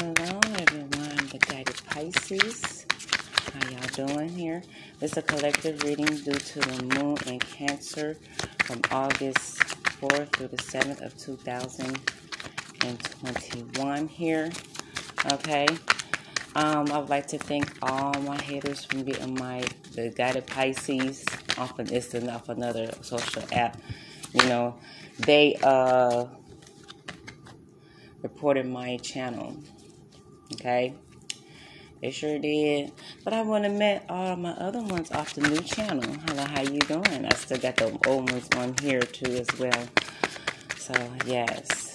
Hello, everyone. The guided Pisces. How y'all doing here? This is a collective reading due to the moon in Cancer from August 4th through the 7th of 2021 here. Okay. Um, I would like to thank all my haters from getting my the guided Pisces off of this and off another social app. You know, they uh reported my channel. Okay? They sure did. But I wouldn't have met all my other ones off the new channel. Hello, how you doing? I still got the old ones on here too as well. So yes.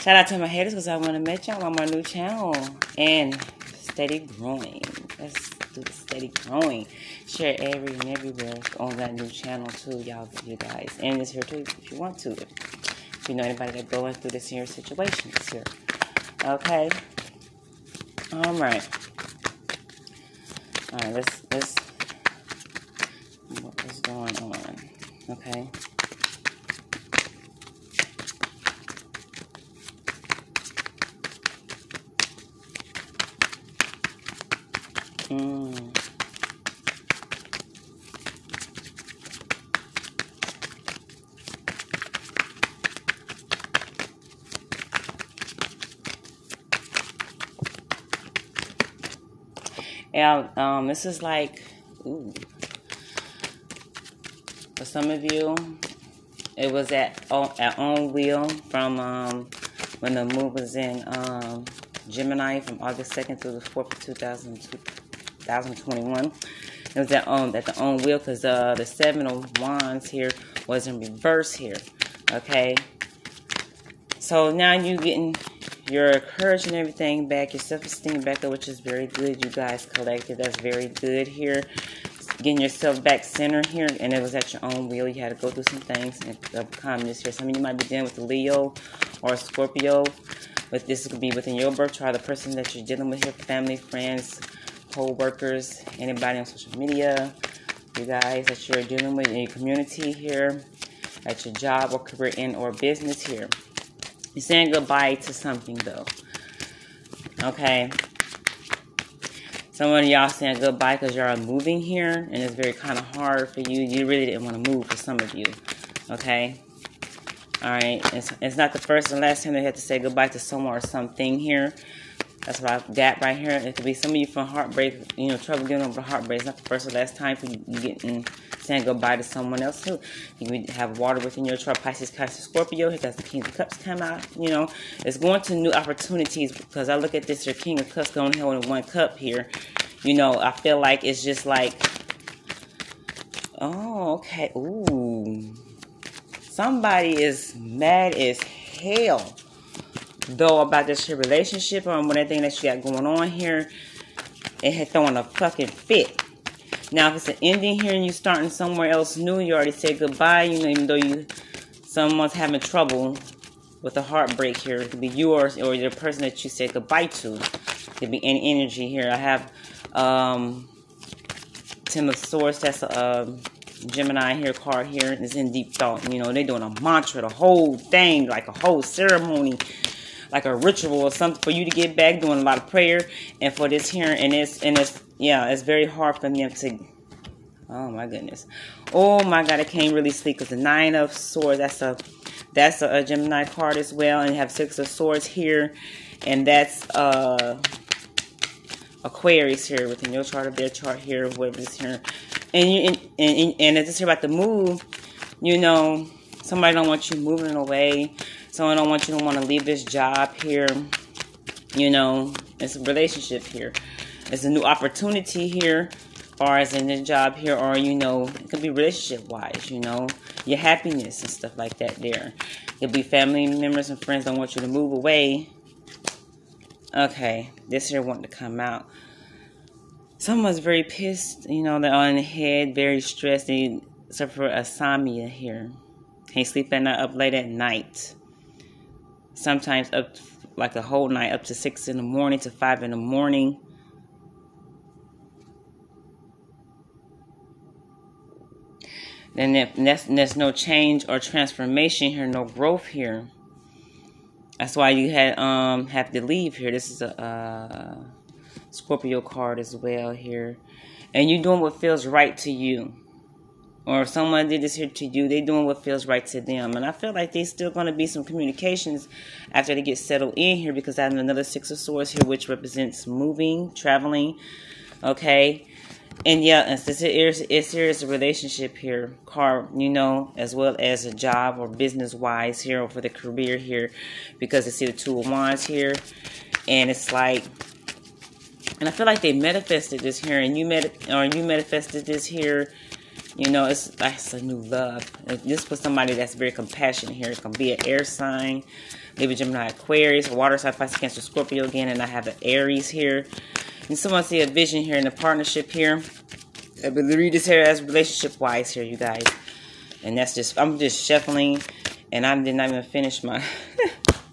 Shout out to my haters because I want to met y'all on my new channel. And steady growing. Let's do the steady growing. Share every and everywhere on that new channel too, y'all you guys. And it's here too if you want to. If you know anybody that's going through this here situation, it's here. Okay. All right. All right. Let's let's. What is going on? Okay. Yeah, um, this is like, ooh. For some of you, it was at at own Wheel from um, when the moon was in um, Gemini from August second through the fourth of 2000, 2021. It was at um at the own Wheel because uh, the seven of wands here was in reverse here. Okay, so now you're getting your courage and everything back, your self-esteem back up, which is very good. You guys collected. That's very good here. Getting yourself back center here, and it was at your own will. You had to go through some things and overcome this here. Some of you might be dealing with Leo or Scorpio, but this could be within your birth chart, the person that you're dealing with here, family, friends, co-workers, anybody on social media, you guys that you're dealing with in your community here, at your job or career in or business here. You're saying goodbye to something though. Okay. Some of y'all saying goodbye because y'all are moving here and it's very kind of hard for you. You really didn't want to move for some of you. Okay. All right. It's, it's not the first and last time they had to say goodbye to someone or something here. That's what I got right here. It could be some of you from heartbreak, you know, trouble getting over heartbreak. It's not the first or last time for you getting saying goodbye to someone else too. You have water within your chart, Pisces, Pisces, Scorpio. Here does the King of Cups come out. You know, it's going to new opportunities because I look at this, your King of Cups going here in one cup here. You know, I feel like it's just like, oh, okay, ooh, somebody is mad as hell though about this relationship or anything that you got going on here, it had thrown a fucking fit. Now, if it's an ending here and you're starting somewhere else new, you already said goodbye. You know, even though you someone's having trouble with a heartbreak here, it could be yours or the person that you said goodbye to. Could be any energy here. I have um, Ten of Swords. That's a um, Gemini here card here. It's in deep thought. You know, they're doing a mantra, the whole thing, like a whole ceremony like a ritual or something for you to get back, doing a lot of prayer, and for this here, and it's and it's yeah, it's very hard for them to. Oh my goodness, oh my God, I can't really sleep because the nine of swords. That's a that's a, a, Gemini card as well, and you have six of swords here, and that's uh Aquarius here within your chart of their chart here, whoever is here, and you and and, and it's here about the move. You know, somebody don't want you moving away Someone don't want you to want to leave this job here. You know, it's a relationship here. It's a new opportunity here, far as in this job here, or you know, it could be relationship wise, you know, your happiness and stuff like that there. It'll be family members and friends don't want you to move away. Okay, this here wanting to come out. Someone's very pissed, you know, they're on the head, very stressed. They suffer asomnia here. Can't sleep at night, up late at night sometimes up like a whole night up to six in the morning to five in the morning. Then there's, there's no change or transformation here, no growth here. That's why you had um have to leave here. This is a uh, Scorpio card as well here, and you're doing what feels right to you. Or if someone did this here to you, they're doing what feels right to them. And I feel like there's still going to be some communications after they get settled in here because I have another Six of Swords here, which represents moving, traveling. Okay, and yeah, it's, it's, it's a relationship here, car, you know, as well as a job or business wise here or for the career here, because I see the two of wands here, and it's like, and I feel like they manifested this here, and you met or you manifested this here. You know, it's that's a new love. This for somebody that's very compassionate here. It can be an air sign, maybe Gemini, Aquarius, a water sign, Pisces, Cancer, Scorpio again, and I have an Aries here. And someone see a vision here in a partnership here. I read this here as relationship wise here, you guys. And that's just, I'm just shuffling. And I did not even finish my.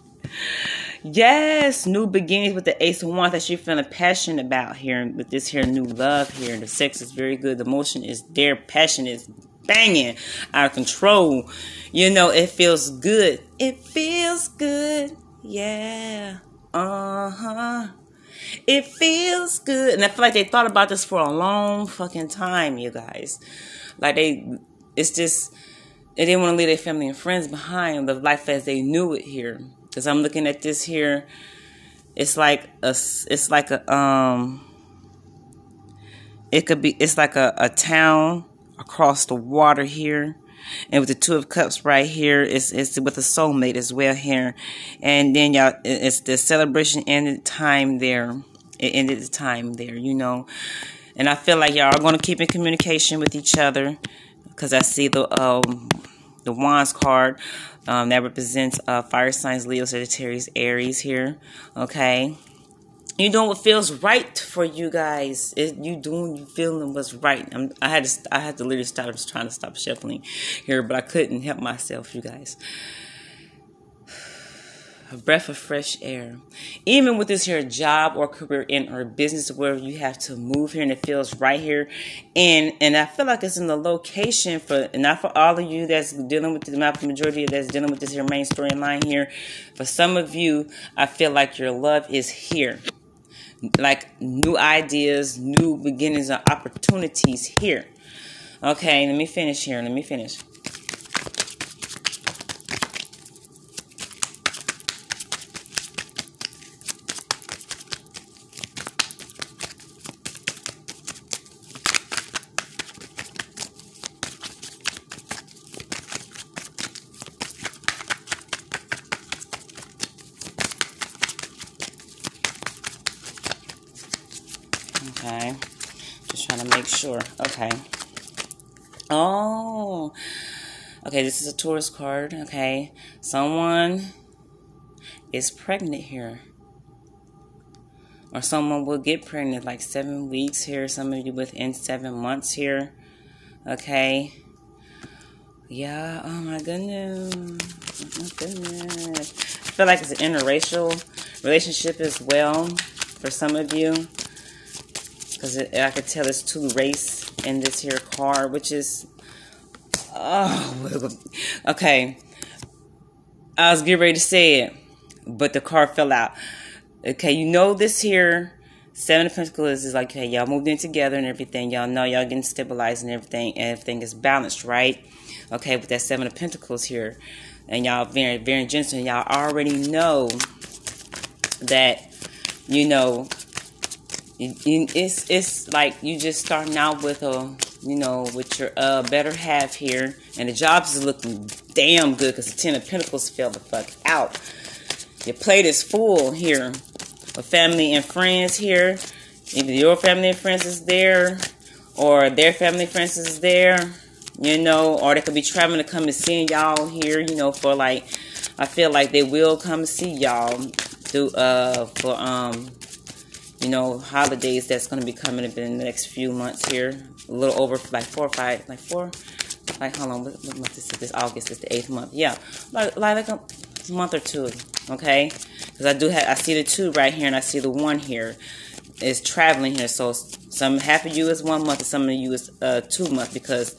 yes, new beginnings with the Ace of Wands that you're feeling passionate about here. With this here new love here. And the sex is very good. The motion is there. Passion is banging out of control. You know, it feels good. It feels good. Yeah. Uh huh. It feels good. And I feel like they thought about this for a long fucking time, you guys. Like they, it's just, they didn't want to leave their family and friends behind, the life as they knew it here. Because I'm looking at this here, it's like a, it's like a, um, it could be, it's like a, a town across the water here and with the two of cups right here it's, it's with a soulmate as well here. And then y'all it's the celebration ended time there. It ended the time there you know. And i feel like y'all are going to keep in communication with each other because i see the um the wands card um, that represents uh, fire signs leo sagittarius aries here okay you doing what feels right for you guys. It, you doing you feeling what's right. I'm, i had to I had to literally stop. Was trying to stop shuffling here, but I couldn't help myself, you guys. A breath of fresh air. Even with this here job or career in or business where you have to move here and it feels right here. And and I feel like it's in the location for not for all of you that's dealing with the majority that's dealing with this here main storyline here. For some of you, I feel like your love is here like new ideas, new beginnings, and opportunities here. Okay, let me finish here. Let me finish. Okay. Just trying to make sure. Okay. Oh. Okay, this is a Taurus card. Okay. Someone is pregnant here. Or someone will get pregnant like seven weeks here. Some of you within seven months here. Okay. Yeah, oh my goodness. Oh my goodness. I feel like it's an interracial relationship as well for some of you because I could tell it's two race in this here car, which is oh okay. I was getting ready to say it, but the car fell out. Okay, you know this here. Seven of Pentacles is like, okay, y'all moved in together and everything. Y'all know y'all getting stabilized and everything, and everything is balanced, right? Okay, with that Seven of Pentacles here, and y'all very, very gentle. Y'all already know that, you know, it's it's like you just starting out with a you know with your uh better half here and the jobs is looking damn good because the ten of pentacles fell the fuck out. Your plate is full here. With family and friends here. Either your family and friends is there or their family and friends is there you know or they could be traveling to come and see y'all here you know for like i feel like they will come see y'all through uh for um you know, holidays that's going to be coming up in the next few months here. A little over like four or five, like four, like how long? what, month is? This August is the eighth month. Yeah, like like a month or two. Okay, because I do have I see the two right here and I see the one here is traveling here. So some half of you is one month and some of you is uh, two months because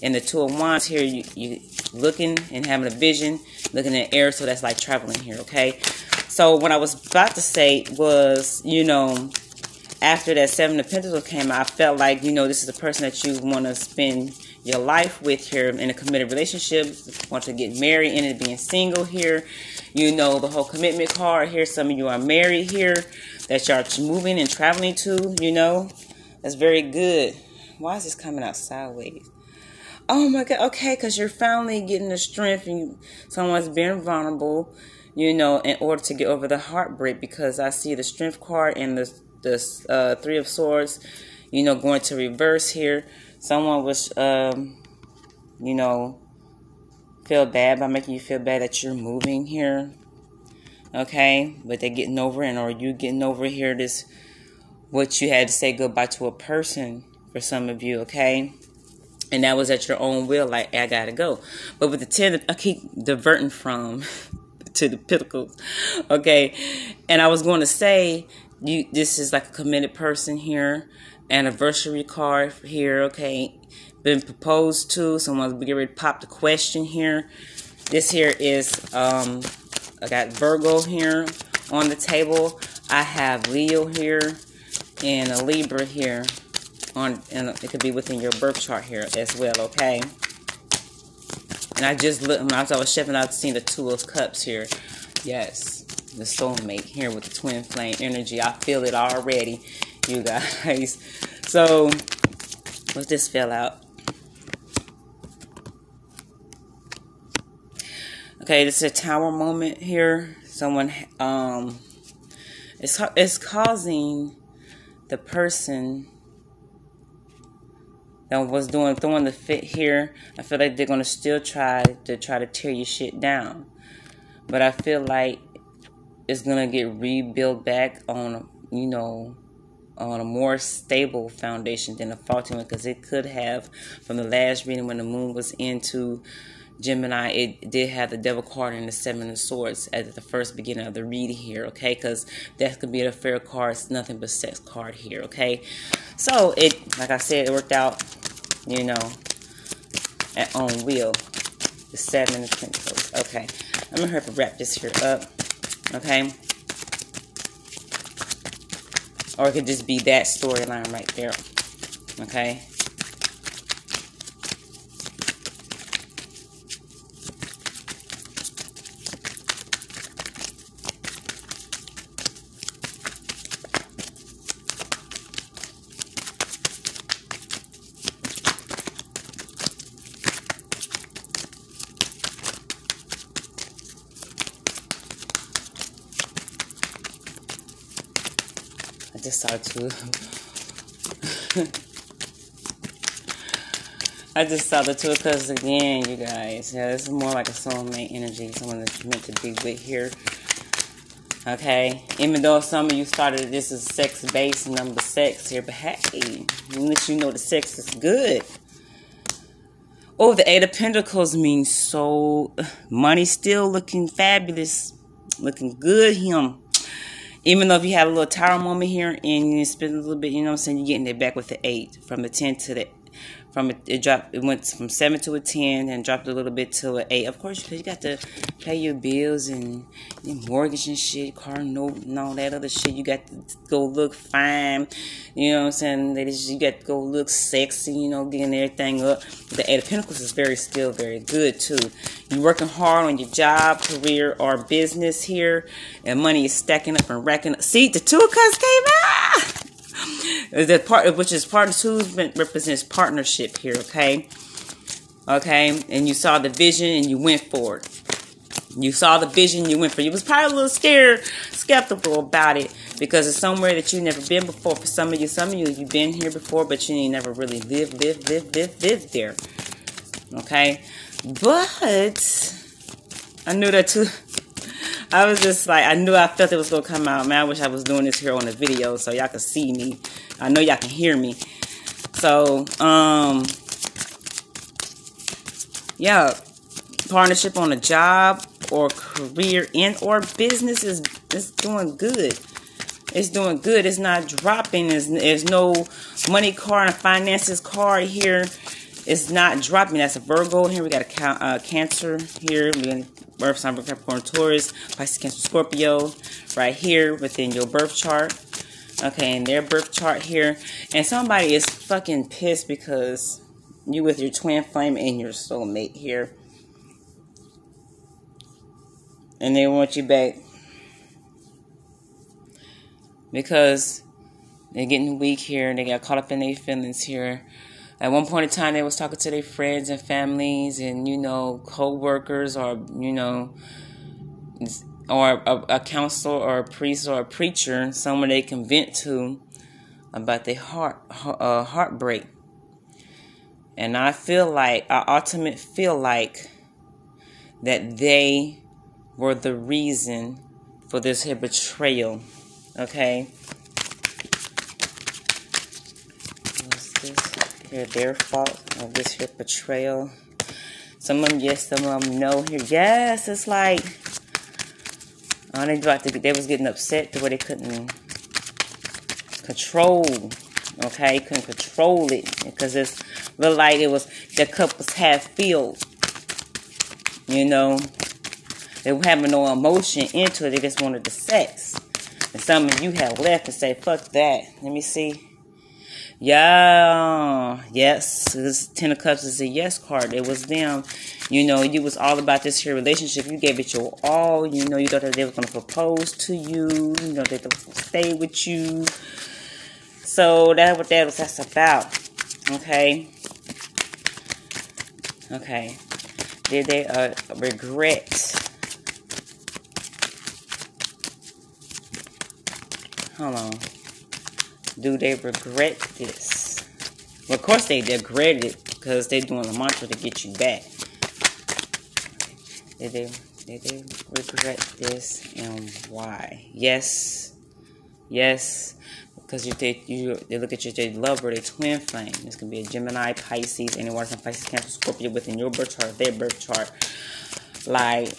in the two of wands here you, you looking and having a vision, looking in the air. So that's like traveling here, okay? So what I was about to say was, you know, after that Seven of Pentacles came out, I felt like, you know, this is a person that you want to spend your life with here in a committed relationship, want to get married, and being single here. You know, the whole commitment card here. Some of you are married here that y'all moving and traveling to, you know. That's very good. Why is this coming out sideways? Oh my God. Okay, because you're finally getting the strength and someone's being vulnerable, you know, in order to get over the heartbreak because I see the strength card and the, the uh, three of swords, you know, going to reverse here. Someone was, um, you know, feel bad by making you feel bad that you're moving here. Okay, but they're getting over and or you getting over here this what you had to say goodbye to a person for some of you, okay? And that was at your own will, like I gotta go. But with the ten, I keep diverting from to the pentacles, okay? And I was going to say, you this is like a committed person here, anniversary card here, okay? Been proposed to, someone's getting ready to pop the question here. This here is um, I got Virgo here on the table. I have Leo here and a Libra here on and it could be within your birth chart here as well, okay? And I just looked when I was shipping out seeing the two of cups here. Yes, the soulmate here with the twin flame energy. I feel it already, you guys. So let's just fill out. Okay, this is a tower moment here. Someone um it's it's causing the person that was doing throwing the fit here, I feel like they're gonna still try to try to tear your shit down. But I feel like it's gonna get rebuilt back on you know on a more stable foundation than a faulty one because it could have from the last reading when the moon was into Gemini, it did have the Devil card and the Seven of Swords at the first beginning of the reading here, okay? Because that could be a fair card. It's nothing but sex card here, okay? So, it, like I said, it worked out, you know, at own will. The Seven of Pentacles. Okay. I'm to have to wrap this here up, okay? Or it could just be that storyline right there, okay? Just saw. I just saw the two because again, you guys, yeah, this is more like a soulmate energy, someone that's meant to be with here. Okay, even though some of you started this is sex based number six here, but hey, at least you know the sex is good. Oh, the Eight of Pentacles means so money still looking fabulous, looking good. Him even though if you have a little tower moment here and you spend a little bit, you know what I'm saying, you're getting it back with the 8 from the 10 to the from it, dropped it went from 7 to a 10 and dropped a little bit to an 8 of course you got to pay your bills and your mortgage and shit car note and all that other shit. You got to go look fine. You know what i'm saying? Ladies you got to go look sexy you know getting everything up. The 8 of pentacles is very still very good too. You're working hard on your job career or business here and money is stacking up and racking up. See the two of cups came out that part which is part two represents partnership here okay? Okay and you saw the vision and you went for it. You saw the vision you went for it. you was probably a little scared skeptical about it because it's somewhere that you've never been before. For some of you some of you you've been here before but you ain't never really lived lived lived lived lived there. Okay? But i knew that too I was just like, I knew I felt it was to come out. Man, I wish I was doing this here on the video so y'all could see me. I know y'all can hear me. So, um, yeah, partnership on a job or career in or business is, is doing good. It's doing good. It's not dropping. There's, there's no money card and finances card here. it's not dropping. That's a Virgo here. We got a uh, Cancer here. We birth sign for Capricorn, Taurus, Pisces, Cancer, Scorpio, right here within your birth chart. Okay, and their birth chart here, and somebody is fucking pissed because you with your twin flame and your soulmate here, and they want you back. Because they're getting weak here and they got caught up in their feelings here at one point in time they was talking to their friends and families and you know co-workers or you know or a, a counselor or a priest or a preacher someone they can vent to about their heart uh, heartbreak. And i feel like i ultimate feel like that they were the reason for this here betrayal okay here their fault of this here betrayal. Some of them yes, some of them no. Here, yes, it's like oh, they about to, they was getting upset to where they couldn't control. Okay, couldn't control it because it's looked like it was the cup was half filled. You know, they were having no emotion into it. They just wanted the sex. And some of you have left and say, "Fuck that." Let me see. Yeah, yes. This Ten of Cups is a yes card. It was them. You know, you was all about this here relationship. You gave it your all. You know, you thought that they were going to propose to you. You know, they to stay with you. So that's what that was that's about. Okay. Okay. Did they uh, regret? Hold on do they regret this? Well, of course they regret it because they're doing a mantra to get you back. Did they, did they regret this and why? Yes. Yes. Because you, they, you, they look at your they love lover, they twin flame. This can be a Gemini, Pisces, anyone from Pisces, Cancer, Scorpio within your birth chart, their birth chart. Like,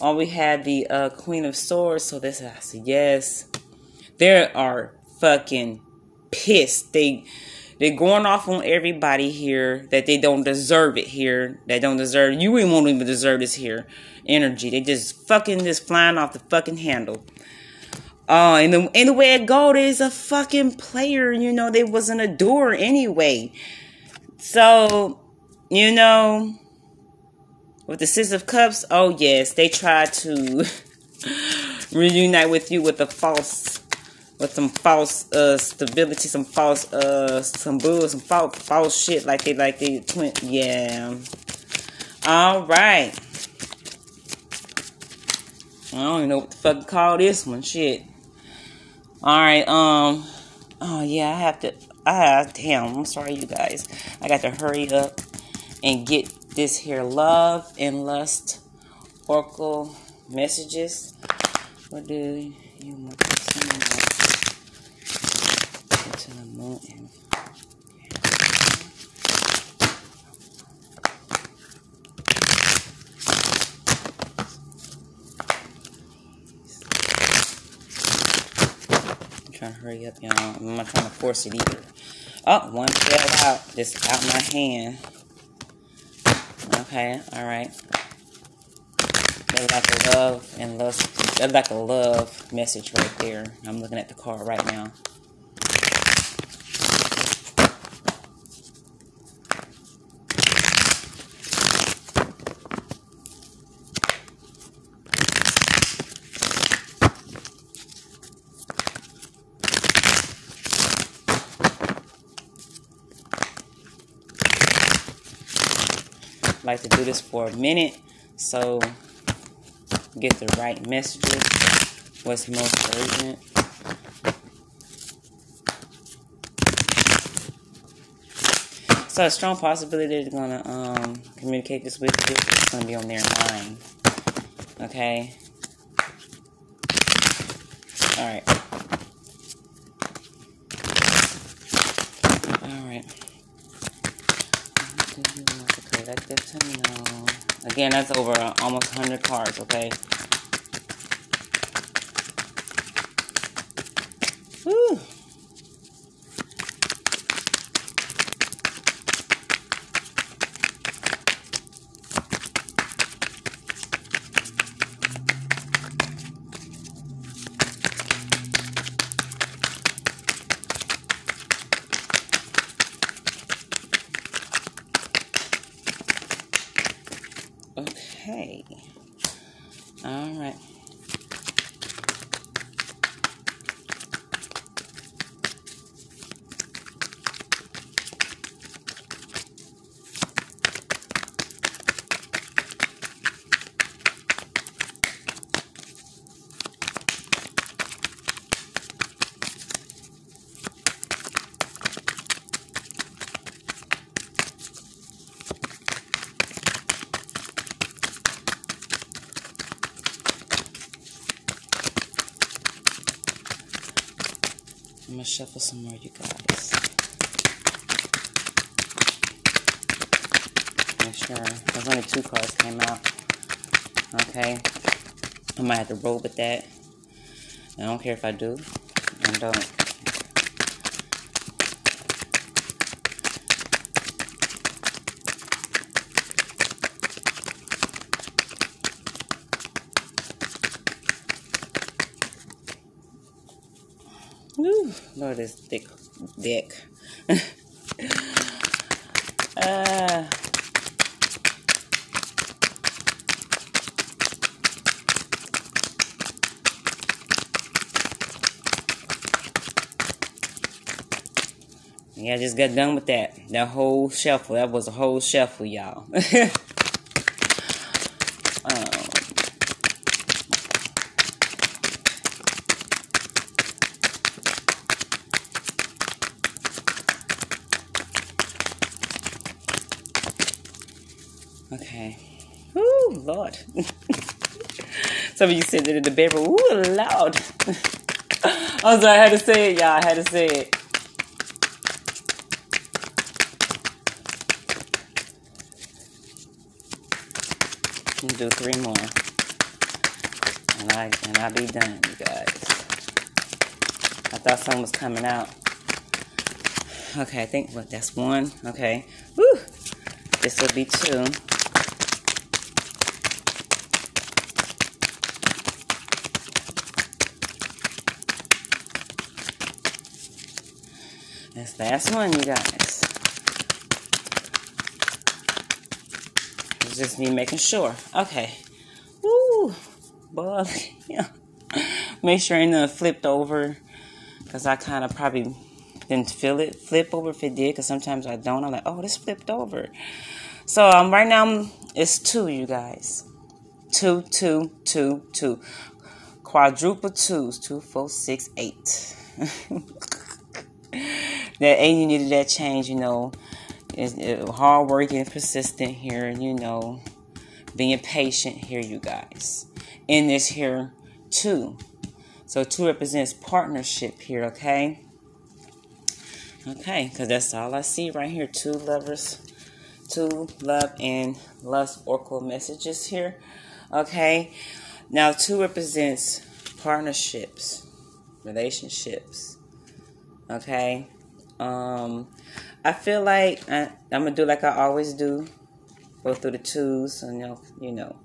Oh, we had the uh, Queen of Swords, so this is yes. They are fucking pissed. They they're going off on everybody here that they don't deserve it here. They don't deserve you won't even deserve this here energy. They just fucking just flying off the fucking handle. Uh, and the, and the way it go, there's a fucking player, you know, they wasn't a door anyway. So, you know, with the Six of Cups, oh yes, they try to reunite with you with a false, with some false uh, stability, some false, uh, some bull, some false, false shit like they, like they twin. Yeah. All right. I don't even know what the fuck to call this one. Shit. All right. Um. Oh yeah, I have to. Have. Damn. I'm sorry, you guys. I got to hurry up and get this here love and lust oracle messages. What do you want to see into the moon and I'm trying to hurry up, y'all. I'm not trying to force it either. Oh, one fell out. Just out my hand. Okay, alright. That's like a love and love. That's like a love message right there. I'm looking at the card right now. Like to do this for a minute. So get the right messages. What's most urgent? So a strong possibility they're to um, communicate this with you it's to be on their mind. Okay? All right. All right to know. Again, that's over almost 100 cards, okay? Woo. Gonna shuffle some more, you guys. Make sure. There's only two cards came out. Okay. I might have to roll with that. I don't care if I do. I don't. Woo, Lord, this thick dick. uh, yeah, I just got done with that. That whole shuffle. That was a whole shuffle, y'all. Okay. Ooh, Lord. Some of you said that in the bedroom. Ooh, loud. Oh, I'm sorry, I had to say it, y'all. I had to say it. do three more. And I and I'll be done, you guys. I thought something was coming out. Okay, I think what that's one. Okay. Woo! This will be two. Last one, you guys. It's just me making sure. Okay. Woo! Boy, yeah. Make sure ain't nothing flipped over. Because I kind of probably didn't feel it flip over if it did. Because sometimes I don't. I'm like, oh, this flipped over. So um, right now, it's two, you guys. Two, two, two, two. Quadruple twos. Two, four, six, eight. that and you needed that change, you know. It's, it, hard working, persistent here, you know, being patient here, you guys. In this here, two. So two represents partnership here, okay? Okay, because that's all I see right here. Two lovers, two love and lust oracle messages here. Okay, now two represents partnerships, relationships. Okay, um, I feel like I, am gonna do like I always do, go through the twos, and you know, you know,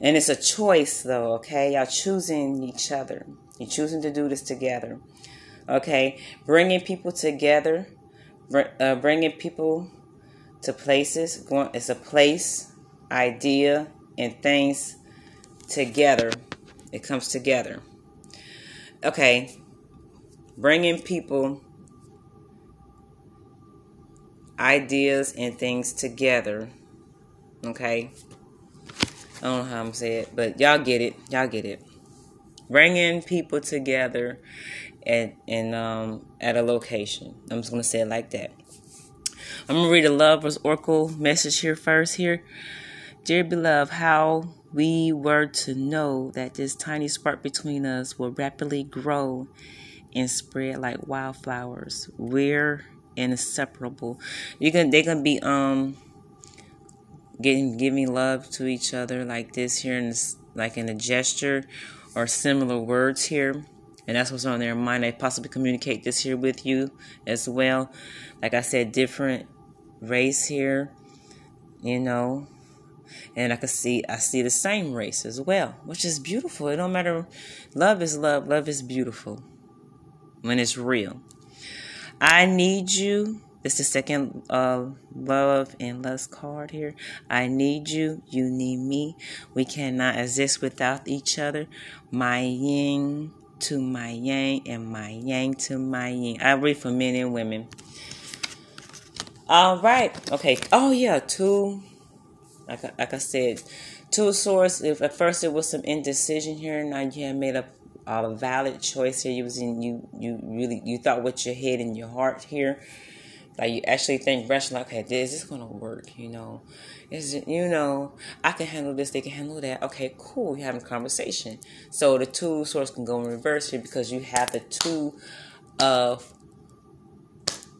and it's a choice though. Okay, y'all choosing each other. You're choosing to do this together. Okay, bringing people together, uh, bringing people to places. Going, it's a place, idea, and things together. It comes together. Okay, bringing people ideas and things together. Okay? I don't know how I'm saying it, but y'all get it. Y'all get it. Bringing people together at and um at a location. I'm just gonna say it like that. I'm gonna read a lover's oracle message here first. Here, dear beloved, how we were to know that this tiny spark between us will rapidly grow and spread like wildflowers. We're inseparable. You can they can be um getting giving love to each other like this here in this, like in a gesture or similar words here. And that's what's on their mind. They possibly communicate this here with you as well. Like I said, different race here, you know. And I can see I see the same race as well, which is beautiful. It don't matter. Love is love. Love is beautiful when it's real. I need you. This is the second uh, love and lust card here. I need you. You need me. We cannot exist without each other. My yin to my yang and my yang to my yin. I read for men and women. All right. Okay. Oh yeah. Two. Like I, like I said, two swords. If at first it was some indecision here, now you have made up a valid choice here. You was in you you really you thought with your head and your heart here. Like you actually think rationally, okay, this is gonna work? You know, is it, you know, I can handle this, they can handle that. Okay, cool. You're having a conversation. So the two swords can go in reverse here because you have the two of,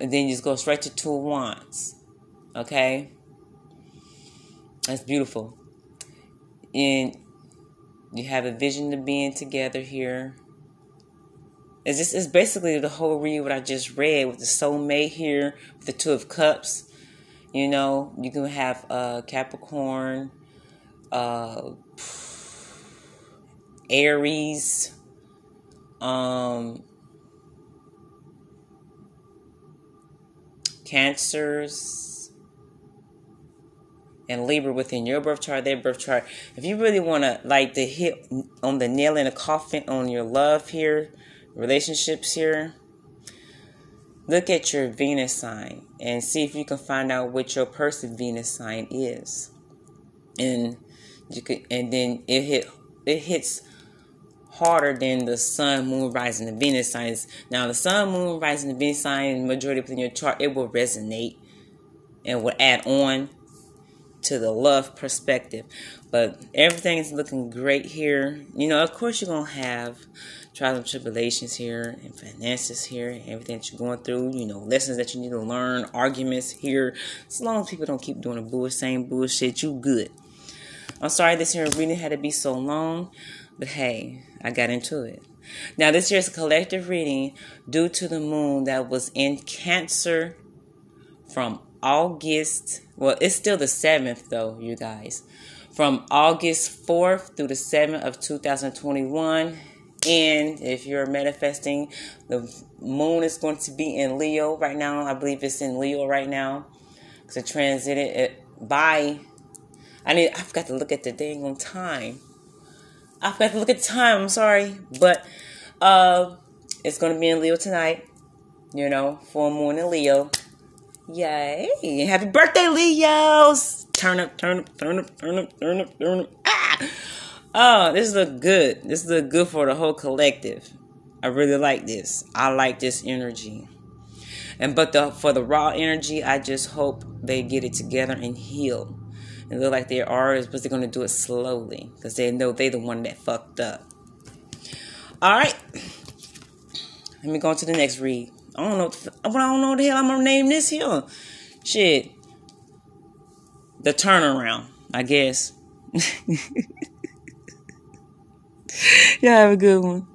and then you just go straight to two of wands. Okay, that's beautiful. And you have a vision of being together here. It's just it's basically the whole read what I just read with the soulmate here, with the two of cups. You know, you can have uh, Capricorn, uh, Aries, um, Cancers, and Libra within your birth chart, their birth chart. If you really want to like to hit on the nail in the coffin on your love here, relationships here, look at your Venus sign and see if you can find out what your person Venus sign is. And you could and then it hit it hits harder than the sun, moon, rising, and Venus signs. Now the sun, moon, rising, and Venus sign majority within your chart, it will resonate and will add on to the love perspective. But everything is looking great here. You know, of course you're gonna have trials and tribulations here and finances here, and everything that you're going through, you know, lessons that you need to learn, arguments here. As long as people don't keep doing the bullshit, same bullshit, you good. I'm sorry this year reading had to be so long, but hey, I got into it. Now this year's collective reading due to the moon that was in Cancer from August. Well, it's still the 7th though, you guys. From August 4th through the 7th of 2021 and if you're manifesting, the moon is going to be in Leo right now. I believe it's in Leo right now. Because it transited it by. I need. I forgot to look at the dang on time. I forgot to look at the time. I'm sorry, but uh, it's going to be in Leo tonight. You know, full moon in Leo. Yay! Happy birthday, Leos! Turn up, turn up, turn up, turn up, turn up, turn up. Ah! Oh, this look good. This look good for the whole collective. I really like this. I like this energy. And but the for the raw energy, I just hope they get it together and heal. And look like they are, but they're gonna do it slowly because they know they're the one that fucked up. All right, let me go on to the next read. I don't know. What I don't know what the hell I'm gonna name this here. Shit, the turnaround. I guess. Y'all have a good one.